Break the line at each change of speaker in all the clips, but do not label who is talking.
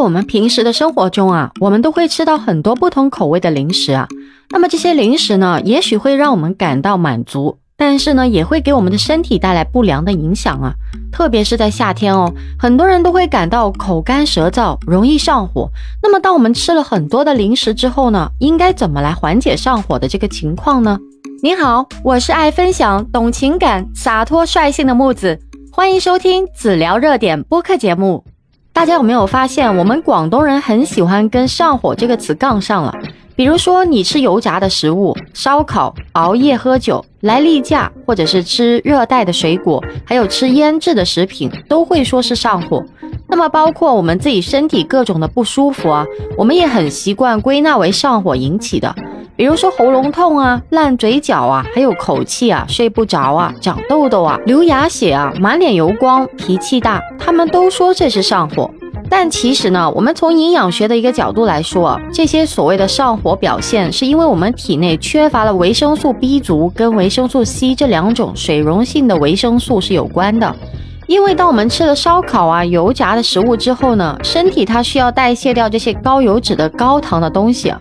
我们平时的生活中啊，我们都会吃到很多不同口味的零食啊。那么这些零食呢，也许会让我们感到满足，但是呢，也会给我们的身体带来不良的影响啊。特别是在夏天哦，很多人都会感到口干舌燥，容易上火。那么当我们吃了很多的零食之后呢，应该怎么来缓解上火的这个情况呢？您好，我是爱分享、懂情感、洒脱率性的木子，欢迎收听子聊热点播客节目。大家有没有发现，我们广东人很喜欢跟“上火”这个词杠上了？比如说，你吃油炸的食物、烧烤、熬夜喝酒、来例假，或者是吃热带的水果，还有吃腌制的食品，都会说是上火。那么，包括我们自己身体各种的不舒服啊，我们也很习惯归纳为上火引起的。比如说喉咙痛啊、烂嘴角啊、还有口气啊、睡不着啊、长痘痘啊、流牙血啊、满脸油光、脾气大，他们都说这是上火。但其实呢，我们从营养学的一个角度来说，这些所谓的上火表现，是因为我们体内缺乏了维生素 B 族跟维生素 C 这两种水溶性的维生素是有关的。因为当我们吃了烧烤啊、油炸的食物之后呢，身体它需要代谢掉这些高油脂的高糖的东西，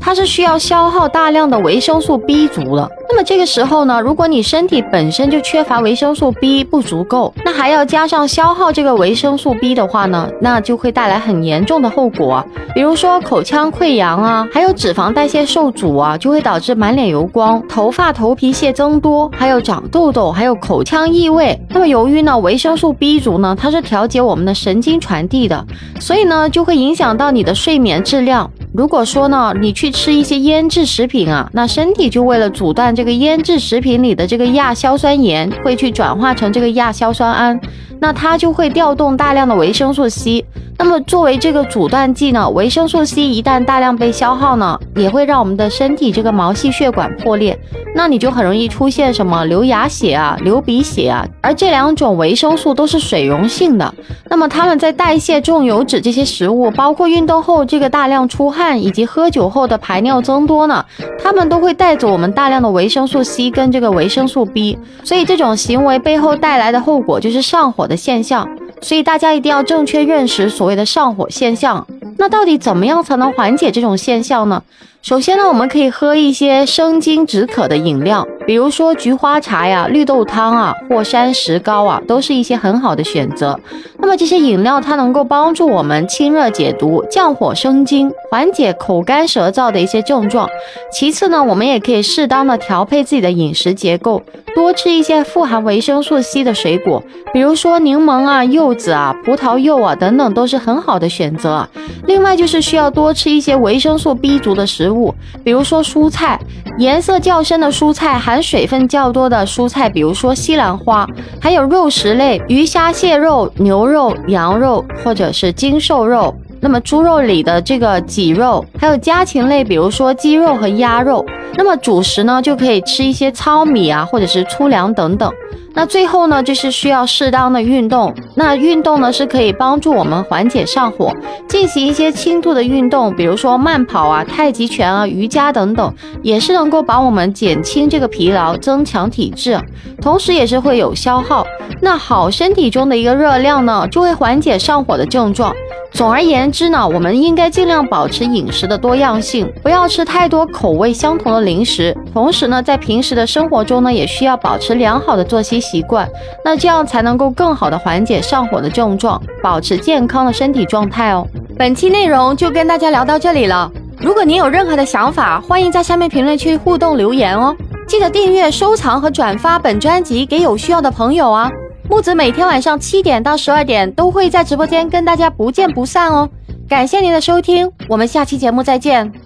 它是需要消耗大量的维生素 B 族的。那么这个时候呢，如果你身体本身就缺乏维生素 B 不足够，那还要加上消耗这个维生素 B 的话呢，那就会带来很严重的后果，比如说口腔溃疡啊，还有脂肪代谢受阻啊，就会导致满脸油光、头发头皮屑增多，还有长痘痘，还有口腔异味。那么由于呢，维生素 B 族呢，它是调节我们的神经传递的，所以呢，就会影响到你的睡眠质量。如果说呢，你去吃一些腌制食品啊，那身体就为了阻断这个腌制食品里的这个亚硝酸盐，会去转化成这个亚硝酸胺，那它就会调动大量的维生素 C。那么作为这个阻断剂呢，维生素 C 一旦大量被消耗呢，也会让我们的身体这个毛细血管破裂，那你就很容易出现什么流牙血啊、流鼻血啊。而这两种维生素都是水溶性的，那么它们在代谢重油脂这些食物，包括运动后这个大量出汗以及喝酒后的排尿增多呢，它们都会带走我们大量的维生素 C 跟这个维生素 B，所以这种行为背后带来的后果就是上火的现象。所以大家一定要正确认识所谓的上火现象。那到底怎么样才能缓解这种现象呢？首先呢，我们可以喝一些生津止渴的饮料，比如说菊花茶呀、绿豆汤啊、或山石膏啊，都是一些很好的选择。那么这些饮料它能够帮助我们清热解毒、降火生津，缓解口干舌燥的一些症状。其次呢，我们也可以适当的调配自己的饮食结构，多吃一些富含维生素 C 的水果，比如说柠檬啊、柚子啊、葡萄柚啊等等，都是很好的选择。另外就是需要多吃一些维生素 B 族的食物。比如说蔬菜，颜色较深的蔬菜，含水分较多的蔬菜，比如说西兰花，还有肉食类，鱼虾蟹肉、牛肉、羊肉或者是精瘦肉。那么猪肉里的这个脊肉，还有家禽类，比如说鸡肉和鸭肉。那么主食呢，就可以吃一些糙米啊，或者是粗粮等等。那最后呢，就是需要适当的运动。那运动呢，是可以帮助我们缓解上火，进行一些轻度的运动，比如说慢跑啊、太极拳啊、瑜伽等等，也是能够帮我们减轻这个疲劳，增强体质，同时也是会有消耗。那好，身体中的一个热量呢，就会缓解上火的症状。总而言之呢，我们应该尽量保持饮食的多样性，不要吃太多口味相同的零食。同时呢，在平时的生活中呢，也需要保持良好的作息习惯，那这样才能够更好的缓解上火的症状，保持健康的身体状态哦。本期内容就跟大家聊到这里了。如果您有任何的想法，欢迎在下面评论区互动留言哦。记得订阅、收藏和转发本专辑给有需要的朋友啊。木子每天晚上七点到十二点都会在直播间跟大家不见不散哦，感谢您的收听，我们下期节目再见。